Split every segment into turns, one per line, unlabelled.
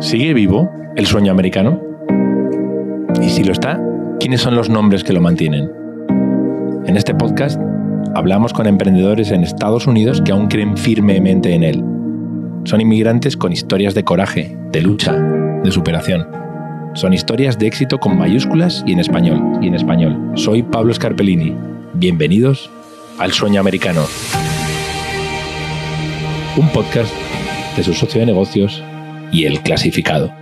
¿Sigue vivo el sueño americano? Y si lo está, ¿quiénes son los nombres que lo mantienen? En este podcast hablamos con emprendedores en Estados Unidos que aún creen firmemente en él. Son inmigrantes con historias de coraje, de lucha, de superación. Son historias de éxito con mayúsculas y en español. Y en español. Soy Pablo Scarpellini. Bienvenidos al Sueño Americano. Un podcast de su socio de negocios y el clasificado.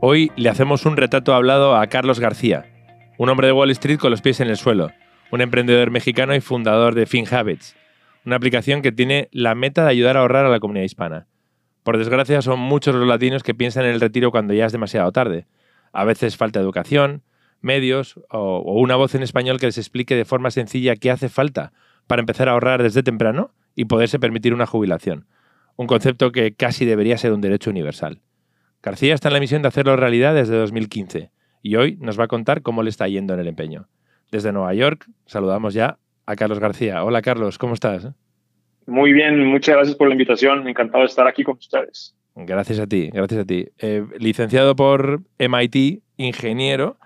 Hoy le hacemos un retrato hablado a Carlos García, un hombre de Wall Street con los pies en el suelo, un emprendedor mexicano y fundador de FinHabits, una aplicación que tiene la meta de ayudar a ahorrar a la comunidad hispana. Por desgracia, son muchos los latinos que piensan en el retiro cuando ya es demasiado tarde. A veces falta educación, medios o, o una voz en español que les explique de forma sencilla qué hace falta para empezar a ahorrar desde temprano y poderse permitir una jubilación. Un concepto que casi debería ser un derecho universal. García está en la misión de hacerlo realidad desde 2015 y hoy nos va a contar cómo le está yendo en el empeño. Desde Nueva York saludamos ya a Carlos García. Hola Carlos, ¿cómo estás?
Muy bien, muchas gracias por la invitación. Encantado de estar aquí con ustedes.
Gracias a ti, gracias a ti. Eh, licenciado por MIT, ingeniero,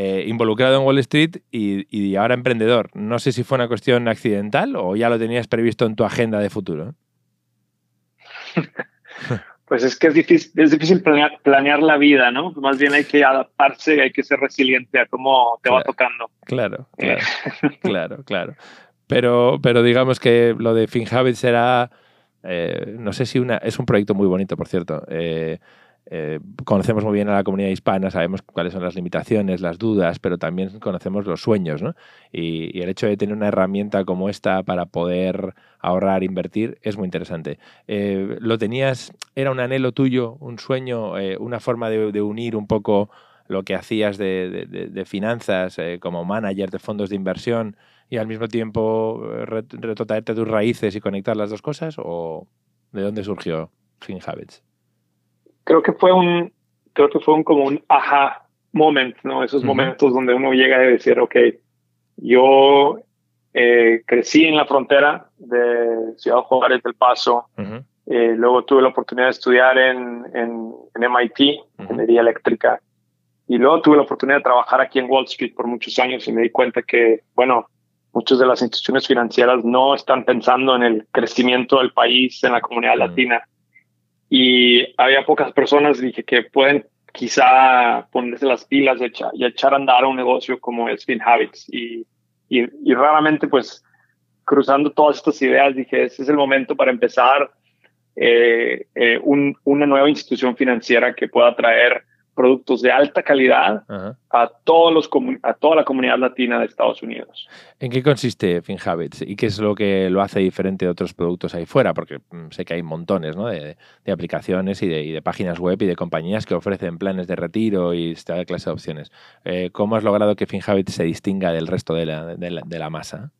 eh, involucrado en Wall Street y, y, ahora emprendedor. No sé si fue una cuestión accidental o ya lo tenías previsto en tu agenda de futuro.
pues es que es difícil, es difícil planear, planear, la vida, ¿no? Más bien hay que adaptarse, hay que ser resiliente a cómo te
claro,
va tocando.
Claro, claro, claro, claro. Pero, pero digamos que lo de FinHabits será, eh, no sé si una, es un proyecto muy bonito, por cierto. Eh, eh, conocemos muy bien a la comunidad hispana, sabemos cuáles son las limitaciones, las dudas, pero también conocemos los sueños, ¿no? Y, el hecho de tener una herramienta como esta para poder ahorrar, invertir, es muy interesante. Eh, ¿Lo tenías, era un anhelo tuyo, un sueño, eh, una forma de, unir un poco lo que hacías de, finanzas como manager de fondos de inversión y al mismo tiempo retrotraerte tus raíces y conectar las dos cosas? ¿O de dónde surgió FinHabits?
Creo que fue un, creo que fue un como un aha moment, ¿no? Esos uh -huh. momentos donde uno llega a decir, ok, yo eh, crecí en la frontera de Ciudad Juárez del Paso, uh -huh. eh, luego tuve la oportunidad de estudiar en, en, en MIT, uh -huh. ingeniería eléctrica, y luego tuve la oportunidad de trabajar aquí en Wall Street por muchos años y me di cuenta que, bueno, muchas de las instituciones financieras no están pensando en el crecimiento del país, en la comunidad latina y había pocas personas dije que pueden quizá ponerse las pilas y echar, a andar un negocio como es FinHabits y, y, y, raramente pues cruzando todas estas ideas dije ese es el momento para empezar eh, eh, un, una nueva institución financiera que pueda traer productos de alta calidad a, todos los a toda la comunidad latina de Estados Unidos.
¿En qué consiste FinHabits y qué es lo que lo hace diferente de otros productos ahí fuera? Porque sé que hay montones ¿no? de, de, aplicaciones y de, y de, páginas web y de compañías que ofrecen planes de retiro y esta clase de opciones. Eh, ¿Cómo has logrado que FinHabits se distinga del resto de la, de la, de la masa?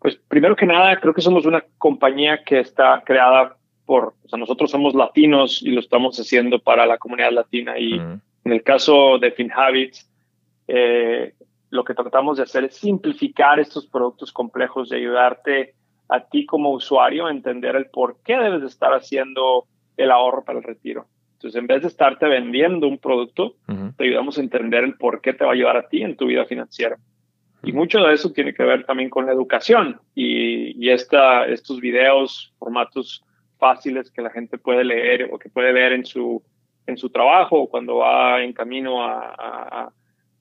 Pues primero que nada, creo que somos una compañía que está creada por, o sea, nosotros somos latinos y lo estamos haciendo para la comunidad latina y uh -huh. en el caso de FinHabits, eh, lo que tratamos de hacer es simplificar estos productos complejos y ayudarte a ti como usuario a entender el por qué debes de estar haciendo el ahorro para el retiro. Entonces, en vez de estarte vendiendo un producto, uh -huh. te ayudamos a entender el por qué te va a ayudar a ti en tu vida financiera. Y mucho de eso tiene que ver también con la educación y, y esta, estos videos, formatos fáciles que la gente puede leer o que puede ver en su, en su trabajo o cuando va en camino a, a,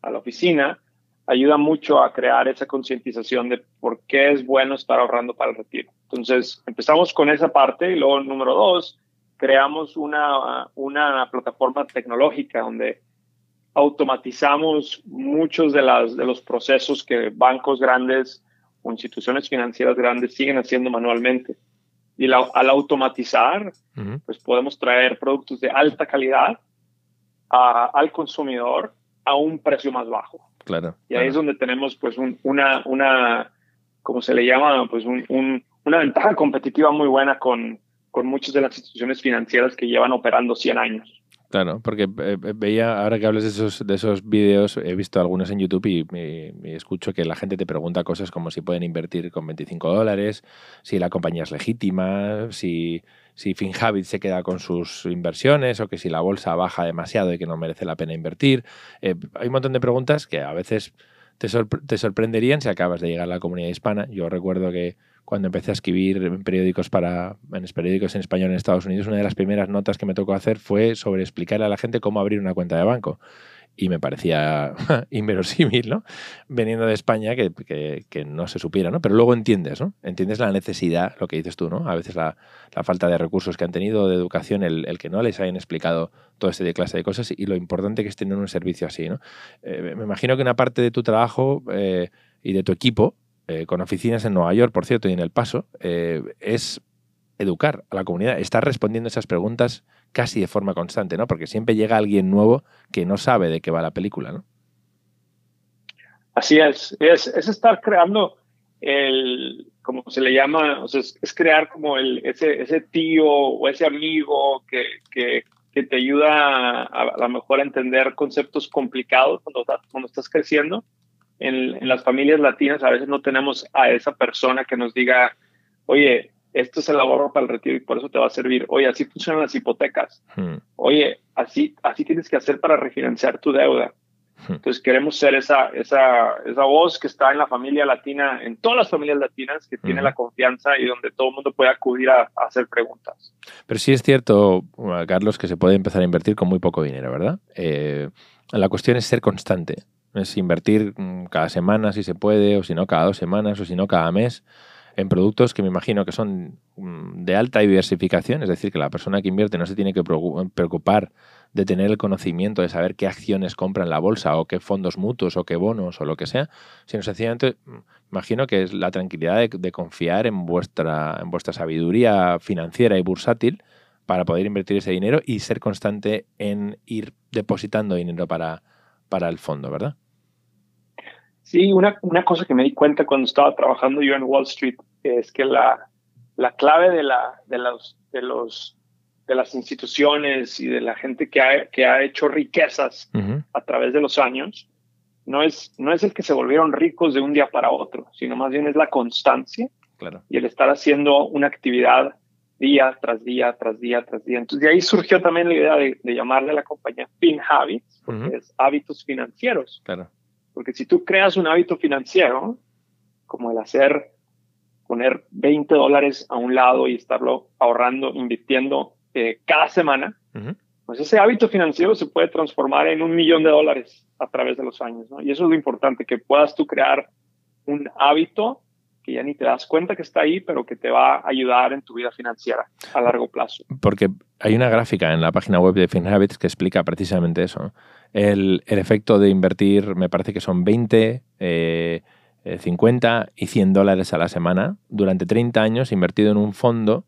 a la oficina, ayuda mucho a crear esa concientización de por qué es bueno estar ahorrando para el retiro. Entonces, empezamos con esa parte y luego, número dos, creamos una, una plataforma tecnológica donde automatizamos muchos de, las, de los procesos que bancos grandes o instituciones financieras grandes siguen haciendo manualmente. Y la, al automatizar, uh -huh. pues podemos traer productos de alta calidad a, al consumidor a un precio más bajo.
Claro.
Y ahí
claro.
es donde tenemos pues un, una, una, ¿cómo se le llama? Pues un, un, una ventaja competitiva muy buena con, con muchas de las instituciones financieras que llevan operando 100 años.
Claro, porque eh, eh, veía, ahora que hablas de esos, de esos vídeos, he visto algunos en YouTube y, escucho que la gente te pregunta cosas como si pueden invertir con 25 dólares, si la compañía es legítima, si, si FinHabit se queda con sus inversiones o que si la bolsa baja demasiado y que no merece la pena invertir. Eh, hay un montón de preguntas que a veces te, te sorprenderían si acabas de llegar a la comunidad hispana. Yo recuerdo que cuando empecé a escribir en periódicos para en periódicos en español en Estados Unidos, una de las primeras notas que me tocó hacer fue sobre explicarle a la gente cómo abrir una cuenta de banco. Y me parecía inverosímil, ¿no? Veniendo de España, que, que, no se supiera, ¿no? Pero luego entiendes, ¿no? Entiendes la necesidad, lo que dices tú, ¿no? A veces la, la falta de recursos que han tenido, de educación, el, el, que no les hayan explicado todo este de clase de cosas y lo importante que es tener un servicio así, ¿no? Eh, me imagino que una parte de tu trabajo eh, y de tu equipo eh, con oficinas en Nueva York, por cierto, y en El Paso, eh, es educar a la comunidad, estar respondiendo esas preguntas casi de forma constante, ¿no? Porque siempre llega alguien nuevo que no sabe de qué va la película, ¿no?
Así es, es, estar creando el, como se le llama, o sea, es, crear como el, ese, ese tío o ese amigo que, que, te ayuda a, a, lo mejor a entender conceptos complicados cuando, cuando estás creciendo en, las familias latinas a veces no tenemos a esa persona que nos diga, oye, esto es el ahorro para el retiro y por eso te va a servir. Oye, así funcionan las hipotecas. Hmm. Oye, así, así tienes que hacer para refinanciar tu deuda. Hmm. Entonces queremos ser esa, esa, esa voz que está en la familia latina, en todas las familias latinas, que tiene hmm. la confianza y donde todo el mundo puede acudir a, hacer preguntas.
Pero sí es cierto, Carlos, que se puede empezar a invertir con muy poco dinero, ¿verdad? Eh, la cuestión es ser constante. Es invertir mm, cada semana si se puede, o si no cada dos semanas, o si no cada mes, en productos que me imagino que son mm, de alta diversificación, es decir, que la persona que invierte no se tiene que preocupar de tener el conocimiento de saber qué acciones compra en la bolsa o qué fondos mutuos o qué bonos o lo que sea, sino sencillamente mm, imagino que es la tranquilidad de, de confiar en vuestra, en vuestra sabiduría financiera y bursátil para poder invertir ese dinero y ser constante en ir depositando dinero para, para el fondo, ¿verdad?
Sí, una, una cosa que me di cuenta cuando estaba trabajando yo en Wall Street es que la, la clave de, la, de, los, de, los, de las instituciones y de la gente que ha, que ha hecho riquezas a través de los años no es, no es el que se volvieron ricos de un día para otro, sino más bien es la constancia claro. y el estar haciendo una actividad día tras día, tras día, tras día. Entonces de ahí surgió también la idea de, llamarle a la compañía FinHabits, porque es hábitos financieros. Claro. Porque si tú creas un hábito financiero, como el hacer, poner 20 dólares a un lado y estarlo ahorrando, invirtiendo eh, cada semana, pues ese hábito financiero se puede transformar en un millón de dólares a través de los años. ¿no? Y eso es lo importante, que puedas tú crear un hábito que ya ni te das cuenta que está ahí, pero que te va a ayudar en tu vida financiera a largo plazo.
Porque hay una gráfica en la página web de FinHabits que explica precisamente eso. El, efecto de invertir, me parece que son 20, 50 eh, y 100 dólares a la semana durante 30 años invertido en un fondo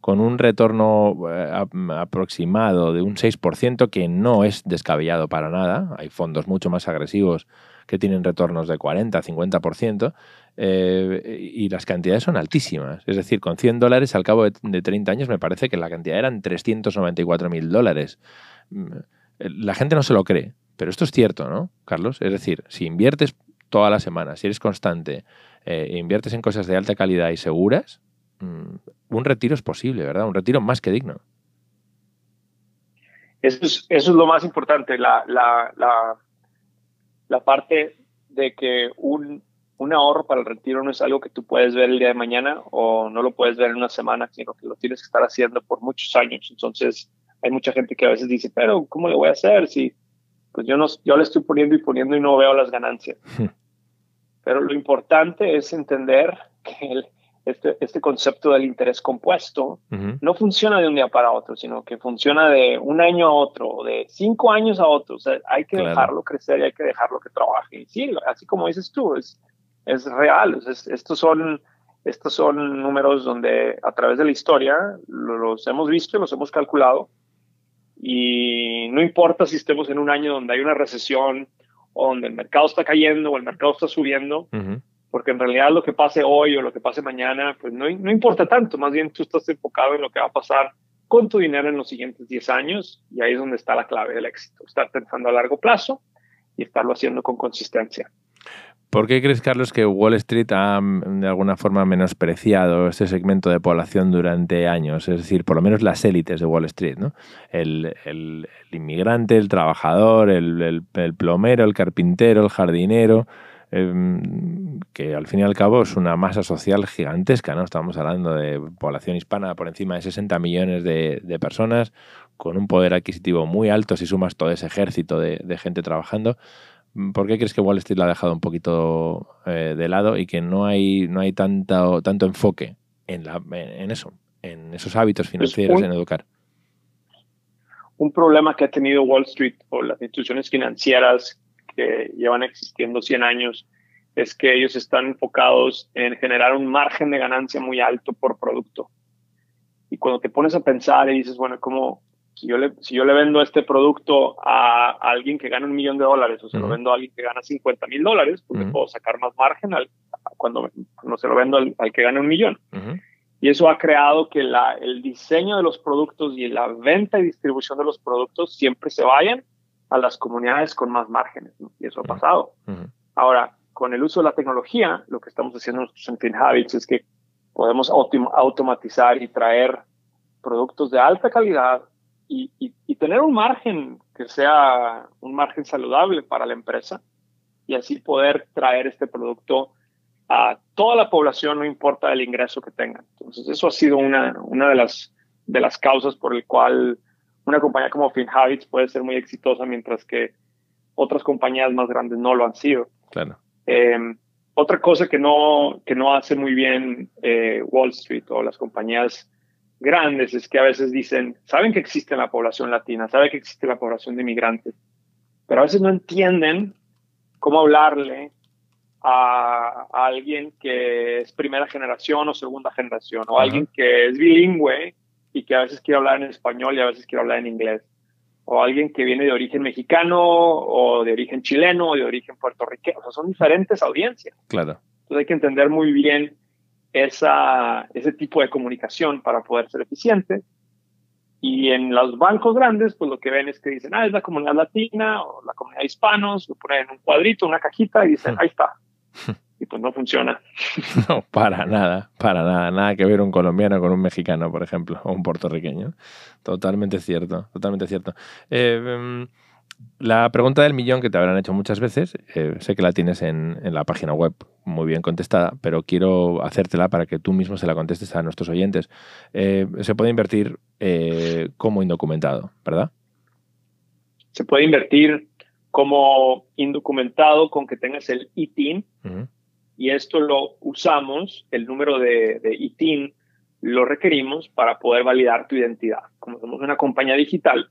con un retorno eh, aproximado de un 6%, que no es descabellado para nada. Hay fondos mucho más agresivos que tienen retornos de 40, 50%, eh, y las cantidades son altísimas. Es decir, con 100 dólares al cabo de, 30 años me parece que la cantidad eran 394 mil dólares. Mm, la gente no se lo cree, pero esto es cierto, ¿no, Carlos? Es decir, si inviertes toda la semana, si eres constante, eh, inviertes en cosas de alta calidad y seguras, mm, un retiro es posible, ¿verdad? Un retiro más que digno.
Eso es, eso es lo más importante, la, la, la parte de que un, un ahorro para el retiro no es algo que tú puedes ver el día de mañana o no lo puedes ver en una semana, sino que lo tienes que estar haciendo por muchos años. Entonces, hay mucha gente que a veces dice, pero ¿cómo le voy a hacer si pues yo, no, yo le estoy poniendo y poniendo y no veo las ganancias? pero lo importante es entender que el, este, este concepto del interés compuesto no funciona de un día para otro, sino que funciona de un año a otro, de cinco años a otro. O sea, hay que dejarlo crecer y hay que dejarlo que trabaje. Y sí, así como dices tú, es, es real. estos, son, estos son números donde a través de la historia los hemos visto y los hemos calculado. Y no importa si estemos en un año donde hay una recesión o donde el mercado está cayendo o el mercado está subiendo porque en realidad lo que pase hoy o lo que pase mañana, pues no, no importa tanto, más bien tú estás enfocado en lo que va a pasar con tu dinero en los siguientes 10 años y ahí es donde está la clave del éxito, estar pensando a largo plazo y estarlo haciendo con consistencia.
¿Por qué crees, Carlos, que Wall Street ha mm, de alguna forma menospreciado este segmento de población durante años? Es decir, por lo menos las élites de Wall Street, ¿no? El, inmigrante, el trabajador, el, plomero, el carpintero, el jardinero, em, que al fin y al cabo es una masa social gigantesca, ¿no? Estamos hablando de población hispana por encima de 60 millones de, personas, con un poder adquisitivo muy alto si sumas todo ese ejército de, de gente trabajando. ¿Por qué crees que Wall Street la ha dejado un poquito eh, de lado y que no hay, no hay tanto, tanto enfoque en, la, en eso, en esos hábitos financieros, en educar?
Un problema que ha tenido Wall Street o las instituciones financieras que llevan existiendo 100 años es que ellos están enfocados en generar un margen de ganancia muy alto por producto. Y cuando te pones a pensar y dices, bueno, ¿cómo, si yo le, si yo le vendo este producto a, alguien que gana un millón de dólares o se lo vendo a alguien que gana 50 mil dólares, pues puedo sacar más margen al, cuando, no se lo vendo al, que gana un millón. Y eso ha creado que la, el diseño de los productos y la venta y distribución de los productos siempre se vayan a las comunidades con más márgenes. Y eso ha pasado. Ahora, con el uso de la tecnología, lo que estamos haciendo en Fin Habits es que podemos automatizar y traer productos de alta calidad y, tener un margen que sea un margen saludable para la empresa y así poder traer este producto a toda la población, no importa el ingreso que tengan. Entonces, eso ha sido una, una de, las, de las causas por el cual una compañía como FinHabits puede ser muy exitosa, mientras que otras compañías más grandes no lo han sido.
Claro.
Em, otra cosa que no, que no hace muy bien eh, Wall Street o las compañías grandes es que a veces dicen, saben que existe la población latina, saben que existe la población de inmigrantes, pero a veces no entienden cómo hablarle a, alguien que es primera generación o segunda generación, o alguien que es bilingüe y que a veces quiere hablar en español y a veces quiere hablar en inglés, o alguien que viene de origen mexicano o de origen chileno o de origen puertorriqueño, o sea, son diferentes audiencias.
Claro.
Entonces hay que entender muy bien esa, ese tipo de comunicación para poder ser eficiente. Y en los bancos grandes, pues lo que ven es que dicen, ah, es la comunidad latina o la comunidad de hispanos, lo ponen en un cuadrito, una cajita y dicen, ahí está. Y pues no funciona.
No, para nada, para nada. Nada que ver un colombiano con un mexicano, por ejemplo, o un puertorriqueño. Totalmente cierto, totalmente cierto. Eh, em, la pregunta del millón que te habrán hecho muchas veces, eh, sé que la tienes en, la página web muy bien contestada, pero quiero hacértela para que tú mismo se la contestes a nuestros oyentes. Eh, se puede invertir eh, como indocumentado, ¿verdad?
Se puede invertir como indocumentado con que tengas el ITIN y esto lo usamos, el número de, de ITIN lo requerimos para poder validar tu identidad. Como somos una compañía digital,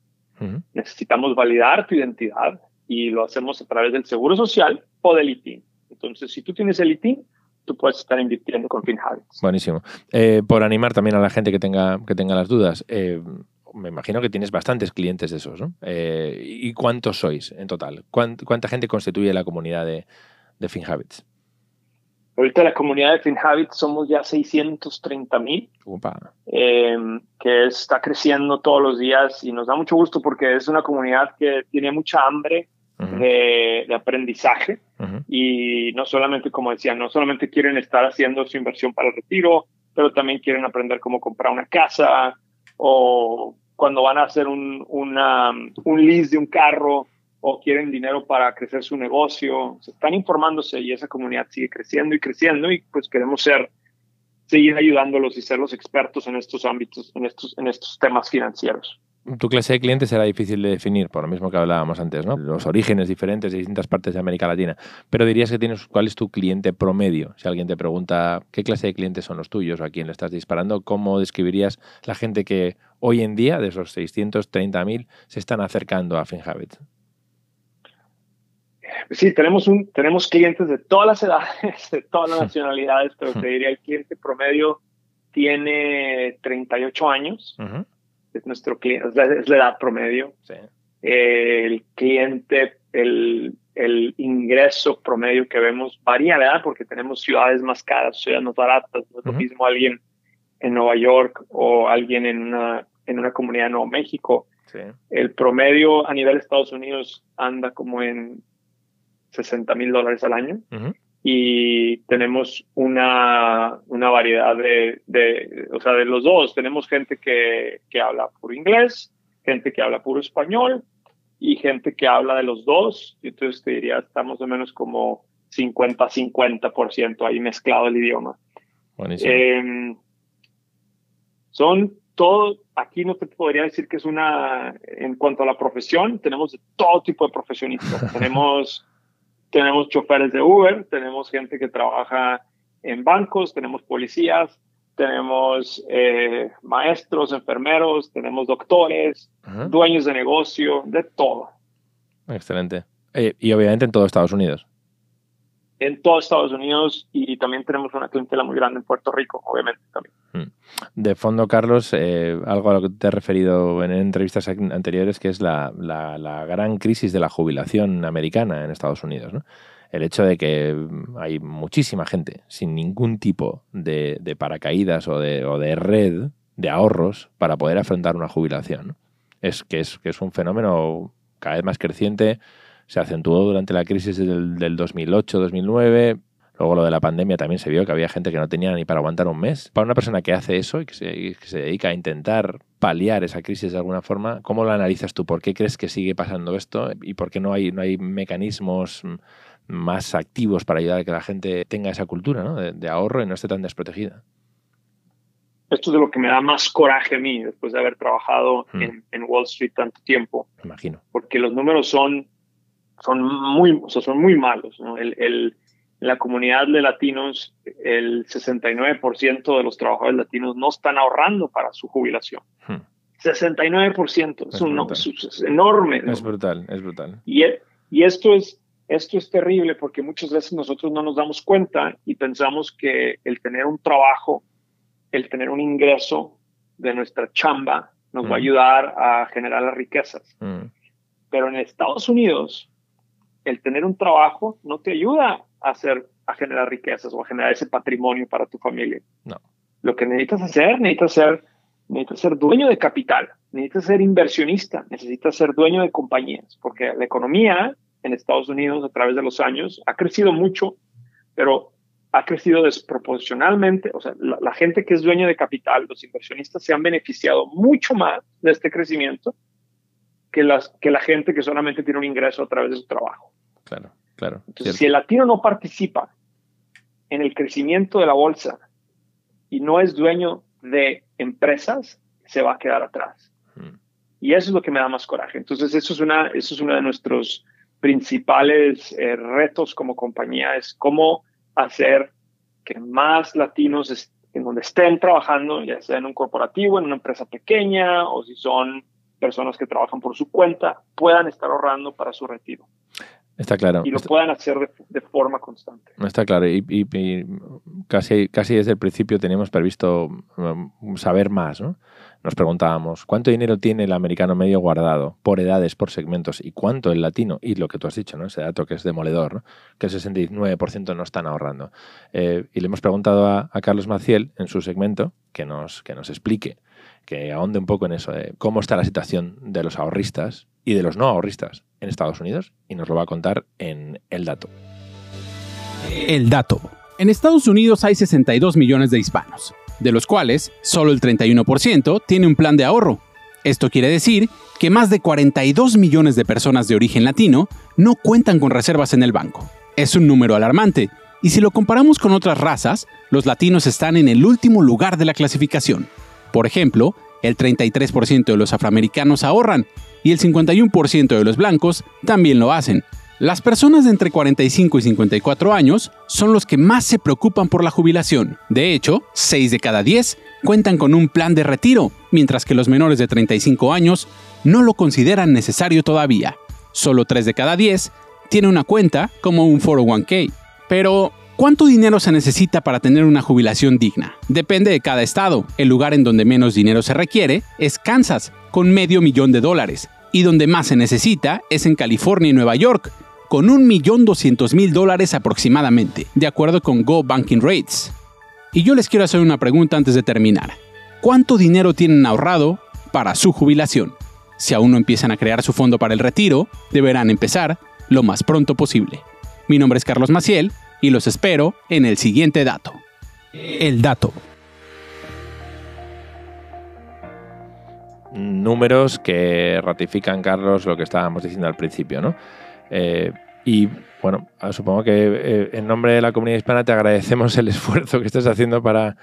Necesitamos validar tu identidad y lo hacemos a través del Seguro Social o del ITIN. Entonces, si tú tienes el ITIN, tú puedes estar invirtiendo con FinHabits.
Buenísimo. Eh, por animar también a la gente que tenga, que tenga las dudas, eh, me imagino que tienes bastantes clientes de esos, ¿no? Eh, ¿Y cuántos sois en total? ¿Cuánta, gente constituye la comunidad de, de FinHabits?
Ahorita la comunidad de FinHabit somos ya 630 mil, em, que está creciendo todos los días y nos da mucho gusto porque es una comunidad que tiene mucha hambre de, aprendizaje y no solamente, como decía, no solamente quieren estar haciendo su inversión para el retiro, pero también quieren aprender cómo comprar una casa o cuando van a hacer un, una, un lease de un carro, o quieren dinero para crecer su negocio, se están informándose y esa comunidad sigue creciendo y creciendo y pues queremos ser, seguir ayudándolos y ser los expertos en estos ámbitos, en estos, en estos temas financieros.
Tu clase de clientes será difícil de definir, por lo mismo que hablábamos antes, ¿no? Los orígenes diferentes de distintas partes de América Latina. Pero dirías que tienes cuál es tu cliente promedio. Si alguien te pregunta qué clase de clientes son los tuyos o a quién le estás disparando, ¿cómo describirías la gente que hoy en día, de esos 630.000, se están acercando a FinHabit?
Sí, tenemos, un, tenemos clientes de todas las edades, de todas las nacionalidades, pero te diría el cliente promedio tiene 38 años. Es nuestro cliente, es la, edad promedio. el cliente, el, el, ingreso promedio que vemos varía, ¿verdad? Porque tenemos ciudades más caras, ciudades más baratas. No es lo mismo alguien en Nueva York o alguien en una en una comunidad de Nuevo México. El promedio a nivel de Estados Unidos anda como en 60 mil dólares al año. Y tenemos una, una variedad de, de, o sea, de los dos. Tenemos gente que, que habla puro inglés, gente que habla puro español y gente que habla de los dos. Entonces te diría, estamos de menos como 50-50% ahí mezclado el idioma. Eh, son todo, aquí no te podría decir que es una, en cuanto a la profesión, tenemos todo tipo de profesionistas. tenemos, tenemos choferes de Uber, tenemos gente que trabaja en bancos, tenemos policías, tenemos eh, maestros, enfermeros, tenemos doctores, dueños de negocio, de todo.
Excelente. Eh, y obviamente en todo Estados Unidos
en todo Estados Unidos y también tenemos una clientela muy grande en Puerto Rico, obviamente también. Hmm.
De fondo, Carlos, eh, algo a lo que te he referido en entrevistas anteriores, que es la, gran crisis de la jubilación americana en Estados Unidos. El hecho de que hay muchísima gente sin ningún tipo de, paracaídas o de, o de, red de ahorros para poder afrontar una jubilación. Es, que es, que es un fenómeno cada vez más creciente se acentuó durante la crisis del, 2008-2009. Luego lo de la pandemia también se vio que había gente que no tenía ni para aguantar un mes. Para una persona que hace eso y que se, dedica a intentar paliar esa crisis de alguna forma, ¿cómo lo analizas tú? ¿Por qué crees que sigue pasando esto? ¿Y por qué no hay, no hay mecanismos más activos para ayudar a que la gente tenga esa cultura de, ahorro y no esté tan desprotegida?
Esto es de lo que me da más coraje a mí después de haber trabajado hmm. en, en Wall Street tanto tiempo.
imagino.
Porque los números son son muy, son muy malos. ¿no? El, el, la comunidad de latinos, el 69% de los trabajadores latinos no están ahorrando para su jubilación. 69%, hmm. es, un, es, enorme.
Es brutal, es brutal.
Y, y esto, es, esto es terrible porque muchas veces nosotros no nos damos cuenta y pensamos que el tener un trabajo, el tener un ingreso de nuestra chamba nos va a hmm. ayudar a generar las riquezas. Hmm. Pero en Estados Unidos, el tener un trabajo no te ayuda a hacer, a generar riquezas o a generar ese patrimonio para tu familia.
No.
Lo que necesitas hacer, necesitas ser, necesitas ser dueño de capital, necesitas ser inversionista, necesitas ser dueño de compañías, porque la economía en Estados Unidos a través de los años ha crecido mucho, pero ha crecido desproporcionalmente. O sea, la, la gente que es dueño de capital, los inversionistas se han beneficiado mucho más de este crecimiento que, las, que la gente que solamente tiene un ingreso a través de su trabajo.
Claro, claro.
Entonces, si el latino no participa en el crecimiento de la bolsa y no es dueño de empresas, se va a quedar atrás. Mm. Y eso es lo que me da más coraje. Entonces, eso es, una, eso es uno de nuestros principales eh, retos como compañía, es cómo hacer que más latinos en donde estén trabajando, ya sea en un corporativo, en una empresa pequeña, o si son personas que trabajan por su cuenta, puedan estar ahorrando para su retiro.
Está claro.
Y lo puedan hacer de, forma constante.
Está claro. Y, casi, casi desde el principio teníamos previsto um, saber más. ¿no? Nos preguntábamos cuánto dinero tiene el americano medio guardado por edades, por segmentos y cuánto el latino. Y lo que tú has dicho, ¿no? ese dato que es demoledor, ¿no? que el 69% no están ahorrando. Eh, y le hemos preguntado a, a, Carlos Maciel en su segmento que nos, que nos explique, que ahonde un poco en eso, de cómo está la situación de los ahorristas y de los no ahorristas en Estados Unidos y nos lo va a contar en El Dato.
El Dato. En Estados Unidos hay 62 millones de hispanos, de los cuales solo el 31% tiene un plan de ahorro. Esto quiere decir que más de 42 millones de personas de origen latino no cuentan con reservas en el banco. Es un número alarmante, y si lo comparamos con otras razas, los latinos están en el último lugar de la clasificación. Por ejemplo, el 33% de los afroamericanos ahorran y el 51% de los blancos también lo hacen. Las personas de entre 45 y 54 años son los que más se preocupan por la jubilación. De hecho, 6 de cada 10 cuentan con un plan de retiro, mientras que los menores de 35 años no lo consideran necesario todavía. Solo 3 de cada 10 tiene una cuenta como un 401k. Pero, ¿Cuánto dinero se necesita para tener una jubilación digna? Depende de cada estado. El lugar en donde menos dinero se requiere es Kansas, con medio millón de dólares, y donde más se necesita es en California y Nueva York, con 1.200.000 dólares aproximadamente, de acuerdo con Go Banking Rates. Y yo les quiero hacer una pregunta antes de terminar. ¿Cuánto dinero tienen ahorrado para su jubilación. Si aún no empiezan a crear su fondo para el retiro, deberán empezar lo más pronto posible. Mi nombre es Carlos Maciel y los espero en el siguiente dato. El dato.
Números que ratifican, Carlos, lo que estábamos diciendo al principio, ¿no? Eh, y bueno, ah, supongo que eh, en nombre de la comunidad hispana te agradecemos el esfuerzo que estás haciendo para,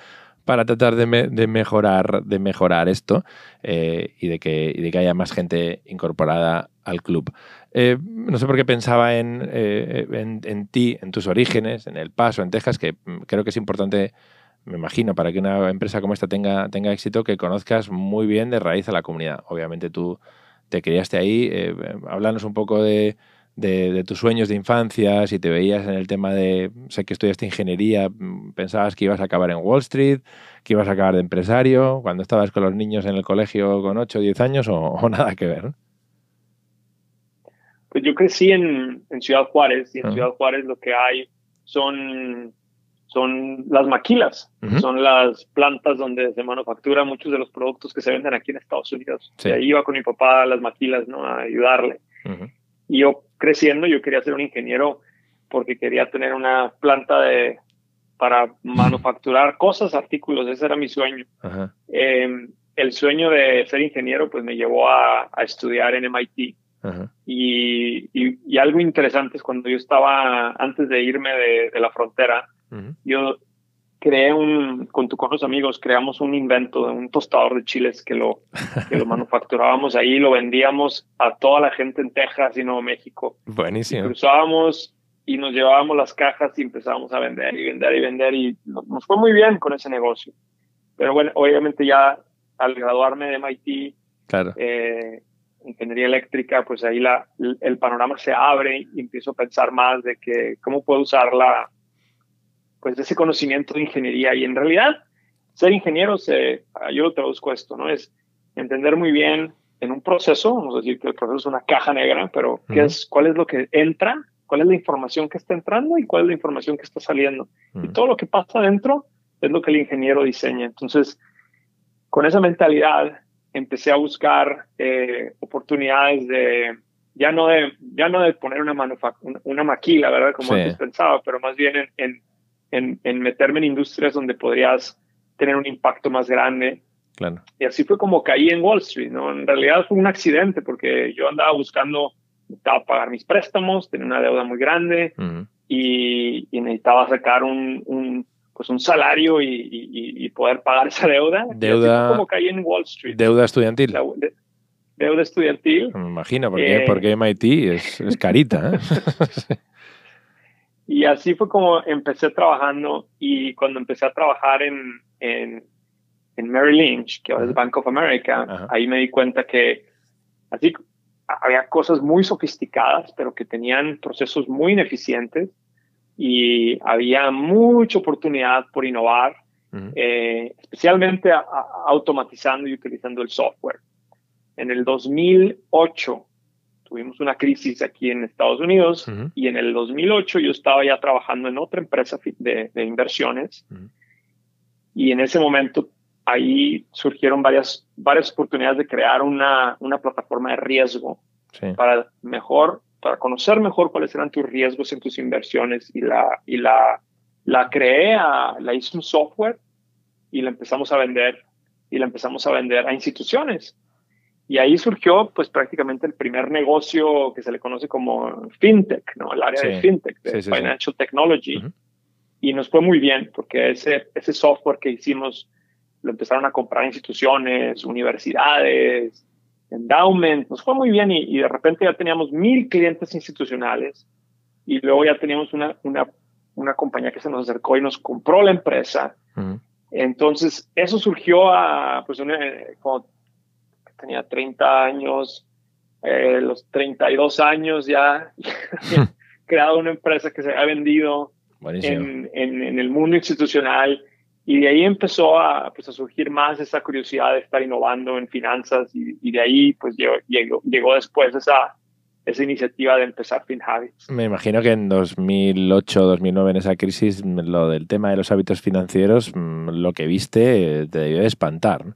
para tratar de, mejorar, de mejorar esto eh, y, de que, de que haya más gente incorporada al club. No sé por qué pensaba eh, en, en, ti, en tus orígenes, en El Paso, en Texas, que mm, creo que es importante, me imagino, para que una empresa como esta tenga, tenga éxito, que conozcas muy bien de raíz a la comunidad. Obviamente tú te criaste ahí. Eh, háblanos un poco de, de, tus sueños de infancia, si te veías en el tema de, sé que estudiaste ingeniería, mm, pensabas que ibas a acabar en Wall Street, que ibas a acabar de empresario, cuando estabas con los niños en el colegio con 8 o 10 años o nada que ver.
Pues yo crecí en, en Ciudad Juárez y en Ciudad Juárez lo que hay son, son las maquilas, son las plantas donde se manufactura muchos de los productos que se venden aquí en Estados Unidos. Y ahí iba con mi papá a las maquilas, ¿no? A ayudarle. Y yo creciendo, yo quería ser un ingeniero porque quería tener una planta de, para manufacturar cosas, artículos, ese era mi sueño. Em, el sueño de ser ingeniero pues me llevó a, a estudiar en MIT y, y, algo interesante es cuando yo estaba, antes de irme de, la frontera, yo creé un, con, tu, con los amigos, creamos un invento de un tostador de chiles que lo, que lo manufacturábamos ahí, lo vendíamos a toda la gente en Texas y Nuevo México.
Buenísimo.
cruzábamos y nos llevábamos las cajas y empezábamos a vender y vender y vender y nos fue muy bien con ese negocio. Pero bueno, obviamente ya al graduarme de MIT,
claro.
Eh, ingeniería eléctrica, pues ahí la, el panorama se abre y empiezo a pensar más de que cómo puedo usar la, pues ese conocimiento de ingeniería. Y en realidad, ser ingeniero, se, yo lo traduzco esto, ¿no? Es entender muy bien en un proceso, vamos a decir que el proceso es una caja negra, pero ¿qué es, ¿cuál es lo que entra? ¿Cuál es la información que está entrando y cuál es la información que está saliendo? Y todo lo que pasa adentro es lo que el ingeniero diseña. Entonces, con esa mentalidad, empecé a buscar eh, oportunidades de ya no de ya no de poner una una maquila, ¿verdad? Como antes pensaba, pero más bien en, en, en, meterme en industrias donde podrías tener un impacto más grande.
Claro.
Y así fue como caí en Wall Street, ¿no? En realidad fue un accidente porque yo andaba buscando, necesitaba pagar mis préstamos, tenía una deuda muy grande y, y, necesitaba sacar un, un pues un salario y, poder pagar esa deuda.
Deuda.
Como caí en Wall Street.
Deuda estudiantil.
deuda estudiantil.
Me imagino, porque, eh, porque MIT es, es carita. ¿eh?
y así fue como empecé trabajando y cuando empecé a trabajar en, en, en Merrill Lynch, que ahora es Bank of America, ahí me di cuenta que así había cosas muy sofisticadas, pero que tenían procesos muy ineficientes y había mucha oportunidad por innovar, eh, especialmente automatizando y utilizando el software. En el 2008 tuvimos una crisis aquí en Estados Unidos y en el 2008 yo estaba ya trabajando en otra empresa de, inversiones y en ese momento ahí surgieron varias, varias oportunidades de crear una, una plataforma de riesgo para mejor para conocer mejor cuáles eran tus riesgos en tus inversiones y la, y la, la creé, a, la hice un software y la empezamos a vender y la empezamos a vender a instituciones. Y ahí surgió pues prácticamente el primer negocio que se le conoce como fintech, ¿no? El área de fintech, de financial technology. Y nos fue muy bien porque ese, ese software que hicimos lo empezaron a comprar instituciones, universidades, endowment, nos fue muy bien y, de repente ya teníamos mil clientes institucionales y luego ya teníamos una, una, una compañía que se nos acercó y nos compró la empresa. Entonces, eso surgió a, pues, cuando tenía 30 años, eh, los 32 años ya, creado una empresa que se ha vendido en, en, en, el mundo institucional y de ahí empezó a, pues, a surgir más esa curiosidad de estar innovando en finanzas y, de ahí pues llegó, llegó, después esa, esa iniciativa de empezar FinHabits.
Me imagino que en 2008, 2009, en esa crisis, lo del tema de los hábitos financieros, mm, lo que viste te debió de espantar.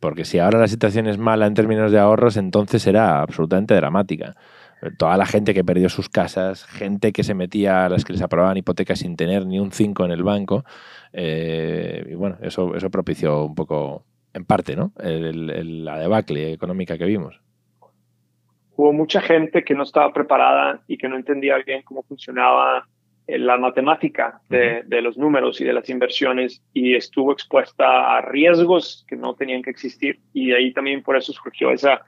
Porque si ahora la situación es mala en términos de ahorros, entonces será absolutamente dramática. Toda la gente que perdió sus casas, gente que se metía a las que les aprobaban hipotecas sin tener ni un 5 en el banco. Eh, y bueno, eso, eso propició un poco, en parte, ¿no? la debacle económica que vimos.
Hubo mucha gente que no estaba preparada y que no entendía bien cómo funcionaba eh, la matemática de, de, los números y de las inversiones y estuvo expuesta a riesgos que no tenían que existir y de ahí también por eso surgió esa,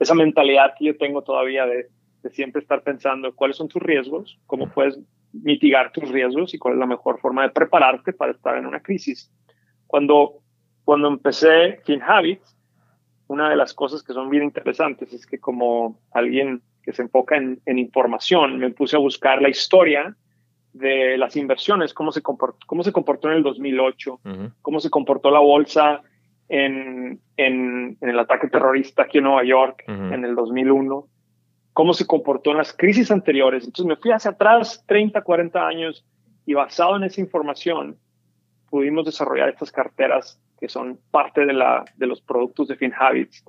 esa mentalidad que yo tengo todavía de, de siempre estar pensando cuáles son tus riesgos, cómo puedes mitigar tus riesgos y cuál es la mejor forma de prepararte para estar en una crisis. Cuando, cuando empecé FinHabits, una de las cosas que son bien interesantes es que como alguien que se enfoca en, en información, me puse a buscar la historia de las inversiones, cómo se comportó, cómo se comportó en el 2008, cómo se comportó la bolsa en, en, en, el ataque terrorista aquí en Nueva York en el 2001, cómo se comportó en las crisis anteriores. Entonces me fui hacia atrás 30, 40 años y basado en esa información pudimos desarrollar estas carteras que son parte de, los productos de FinHabits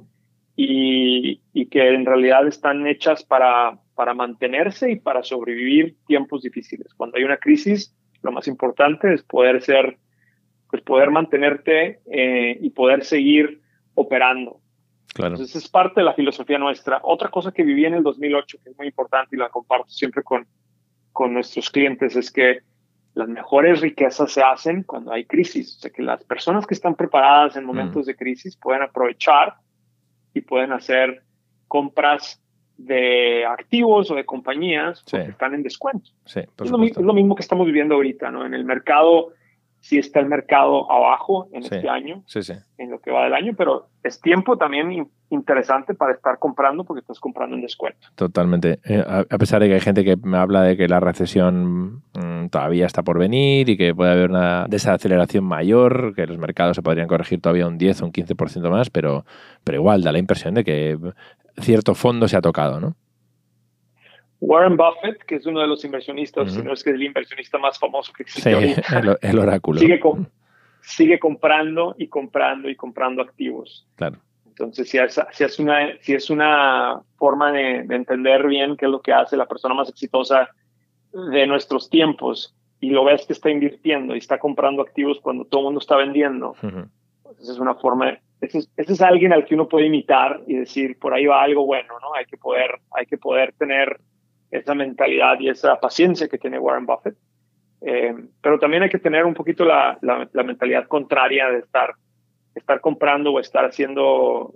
y, y que en realidad están hechas para, para mantenerse y para sobrevivir tiempos difíciles. Cuando hay una crisis, lo más importante es poder ser, pues poder mantenerte eh, y poder seguir operando. Claro. Entonces es parte de la filosofía nuestra. Otra cosa que viví en el 2008, que es muy importante y la comparto siempre con, con nuestros clientes, es que las mejores riquezas se hacen cuando hay crisis. O sea, que las personas que están preparadas en momentos mm. de crisis pueden aprovechar y pueden hacer compras de activos o de compañías que están en descuento.
Sí,
es, lo, es, lo, mismo que estamos viviendo ahorita, ¿no? En el mercado sí está el mercado abajo en este año, en lo que va del año, pero es tiempo también interesante para estar comprando porque estás comprando en descuento.
Totalmente. Eh, a pesar de que hay gente que me habla de que la recesión mm, todavía está por venir y que puede haber una desaceleración mayor, que los mercados se podrían corregir todavía un 10 o un 15% más, pero, pero igual da la impresión de que cierto fondo se ha tocado, ¿no?
Warren Buffett, que es uno de los inversionistas, si no es que es el inversionista más famoso que existe
El, oráculo.
Sigue, comprando y comprando y comprando activos.
Claro.
Entonces, si es, si es, una, si es una forma de, entender bien qué es lo que hace la persona más exitosa de nuestros tiempos y lo ves que está invirtiendo y está comprando activos cuando todo el mundo está vendiendo, pues esa es una forma, ese es, ese es alguien al que uno puede imitar y decir, por ahí va algo bueno, ¿no? Hay que poder, hay que poder tener esa mentalidad y esa paciencia que tiene Warren Buffett. Eh, pero también hay que tener un poquito la, la, mentalidad contraria de estar, estar comprando o estar haciendo,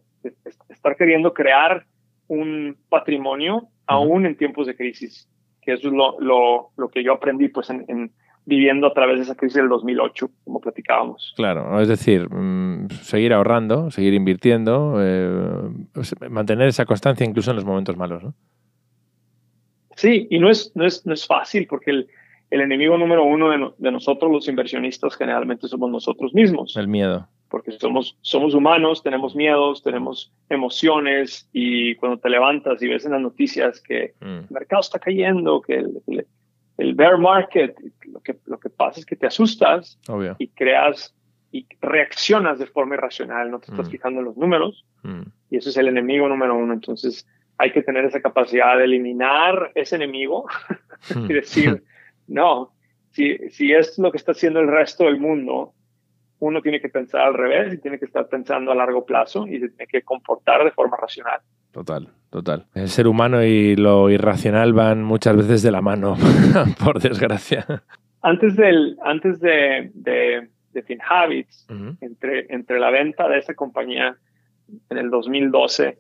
estar queriendo crear un patrimonio aún en tiempos de crisis, que eso es lo, lo, lo que yo aprendí pues en, viviendo a través de esa crisis del 2008, como platicábamos.
Claro, es decir, mm, seguir ahorrando, seguir invirtiendo, eh, mantener esa constancia incluso en los momentos malos, ¿no?
Sí, y no es, no es, no es fácil porque el, el enemigo número uno de, de, nosotros los inversionistas generalmente somos nosotros mismos.
El miedo.
Porque somos, somos humanos, tenemos miedos, tenemos emociones y cuando te levantas y ves en las noticias que mm. el mercado está cayendo, que el, el, bear market, lo que, lo que pasa es que te asustas y creas y reaccionas de forma irracional, no te estás mm. fijando en los números mm. y eso es el enemigo número uno. Entonces, hay que tener esa capacidad de eliminar ese enemigo y hmm. decir, no, si, si es lo que está haciendo el resto del mundo, uno tiene que pensar al revés y tiene que estar pensando a largo plazo y se tiene que comportar de forma racional.
Total, total. El ser humano y lo irracional van muchas veces de la mano, por desgracia.
Antes, del, antes de, de, de FinHabits, entre, entre la venta de esa compañía en el 2012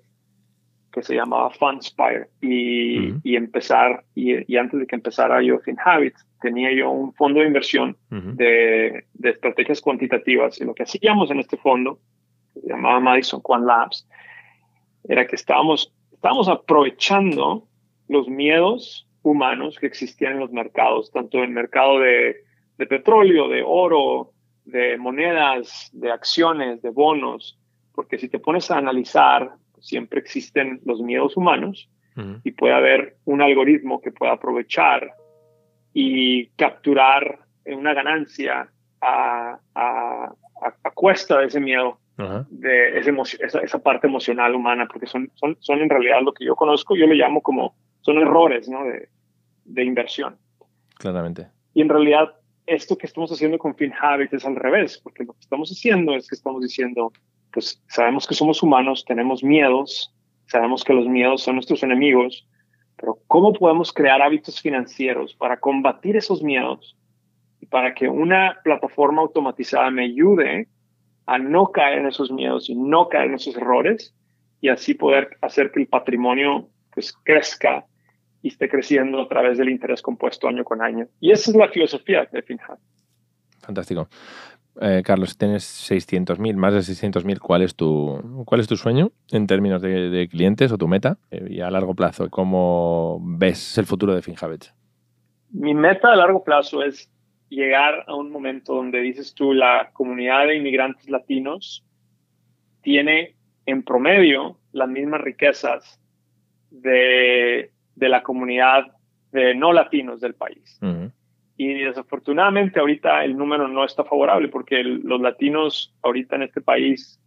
que se llamaba Fundspire y, y empezar, y, antes de que empezara yo Habits, tenía yo un fondo de inversión de, de, estrategias cuantitativas y lo que hacíamos en este fondo, que se llamaba Madison Quant Labs, era que estábamos, estábamos aprovechando los miedos humanos que existían en los mercados, tanto en el mercado de, de petróleo, de oro, de monedas, de acciones, de bonos, porque si te pones a analizar siempre existen los miedos humanos y puede haber un algoritmo que pueda aprovechar y capturar una ganancia a, a, a, cuesta de ese miedo. de esa, esa, parte emocional humana, porque son, son, son en realidad lo que yo conozco, yo le llamo como, son errores ¿no? de, de inversión.
Claramente.
Y en realidad esto que estamos haciendo con FinHabit es al revés, porque lo que estamos haciendo es que estamos diciendo, pues sabemos que somos humanos, tenemos miedos, sabemos que los miedos son nuestros enemigos, pero ¿cómo podemos crear hábitos financieros para combatir esos miedos y para que una plataforma automatizada me ayude a no caer en esos miedos y no caer en esos errores y así poder hacer que el patrimonio pues crezca y esté creciendo a través del interés compuesto año con año. Y esa es la filosofía de FinHab.
Fantástico. Eh, Carlos, tienes 600.000, más de 600.000, ¿cuál es tu cuál es tu sueño en términos de, clientes o tu meta? Eh, y a largo plazo, ¿cómo ves el futuro de FinHabit?
Mi meta a largo plazo es llegar a un momento donde dices tú, la comunidad de inmigrantes latinos tiene en promedio las mismas riquezas de de la comunidad de no latinos del país. Y desafortunadamente ahorita el número no está favorable porque los latinos ahorita en este país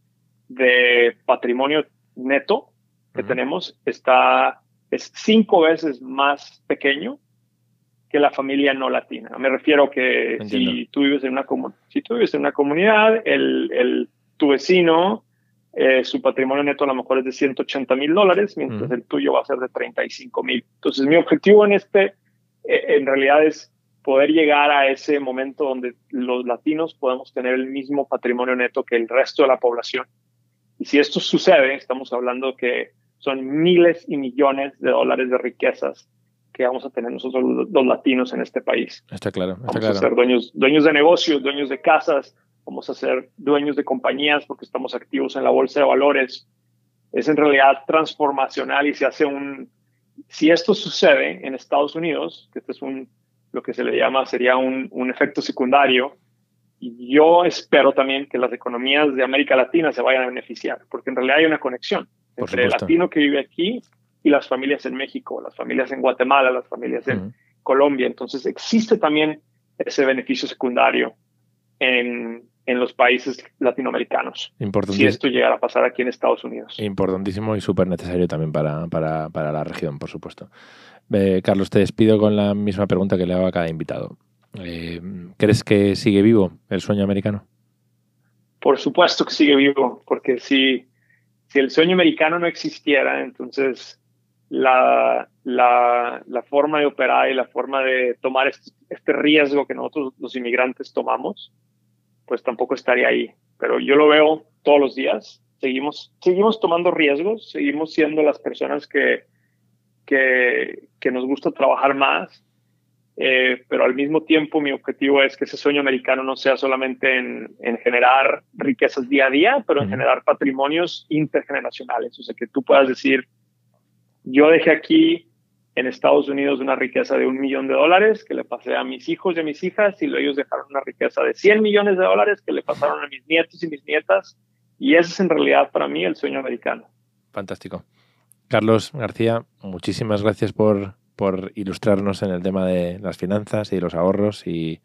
de patrimonio neto que tenemos está es cinco veces más pequeño que la familia no latina. Me refiero que si tú vives en una si tú vives en una comunidad, el, el tu vecino eh, su patrimonio neto a lo mejor es de 180 mil dólares, mientras el tuyo va a ser de 35 mil. Entonces, mi objetivo en este, eh, en realidad, es poder llegar a ese momento donde los latinos podamos tener el mismo patrimonio neto que el resto de la población. Y si esto sucede, estamos hablando que son miles y millones de dólares de riquezas que vamos a tener nosotros los, latinos en este país.
Está claro.
vamos a ser dueños, dueños de negocios, dueños de casas, vamos a ser dueños de compañías porque estamos activos en la bolsa de valores. Es en realidad transformacional y se hace un, si esto sucede en Estados Unidos, que este es un, lo que se le llama, sería un, un efecto secundario, y yo espero también que las economías de América Latina se vayan a beneficiar, porque en realidad hay una conexión entre el latino que vive aquí y las familias en México, las familias en Guatemala, las familias en Colombia. Entonces existe también ese beneficio secundario en, en los países latinoamericanos. Si esto llegara a pasar aquí en Estados Unidos.
Importantísimo y súper necesario también para, para, para, la región, por supuesto. Eh, Carlos, te despido con la misma pregunta que le hago a cada invitado. Eh, ¿Crees que sigue vivo el sueño americano?
Por supuesto que sigue vivo, porque si, si el sueño americano no existiera, entonces la, la, la, forma de operar y la forma de tomar este, este riesgo que nosotros los inmigrantes tomamos, pues tampoco estaría ahí. Pero yo lo veo todos los días. Seguimos, seguimos tomando riesgos, seguimos siendo las personas que, que, que nos gusta trabajar más, eh, pero al mismo tiempo mi objetivo es que ese sueño americano no sea solamente en, en generar riquezas día a día, pero en generar patrimonios intergeneracionales. O sea, que tú puedas decir, yo dejé aquí en Estados Unidos una riqueza de un millón de dólares que le pasé a mis hijos y a mis hijas y ellos dejaron una riqueza de 100 millones de dólares que le pasaron a mis nietos y mis nietas y ese es en realidad para mí el sueño americano.
Fantástico. Carlos García, muchísimas gracias por, por ilustrarnos en el tema de las finanzas y los ahorros y,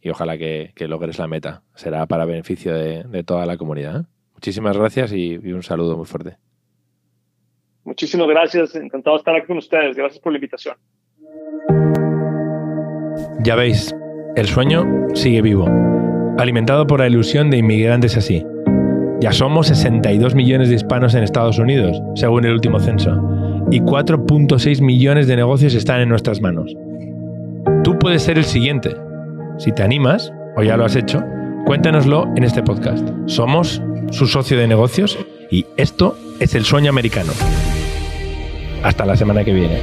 y ojalá que, que, logres la meta. Será para beneficio de, de toda la comunidad. ¿eh? Muchísimas gracias y, y un saludo muy fuerte.
Muchísimas gracias, encantado de estar aquí con ustedes. Gracias por la invitación.
Ya veis, el sueño sigue vivo, alimentado por la ilusión de inmigrantes así. Ya somos 62 millones de hispanos en Estados Unidos, según el último censo, y 4.6 millones de negocios están en nuestras manos. Tú puedes ser el siguiente. Si te animas, o ya lo has hecho, cuéntanoslo en este podcast. Somos su socio de negocios y esto es el sueño americano. Hasta la semana que viene.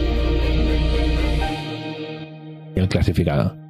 El clasificado.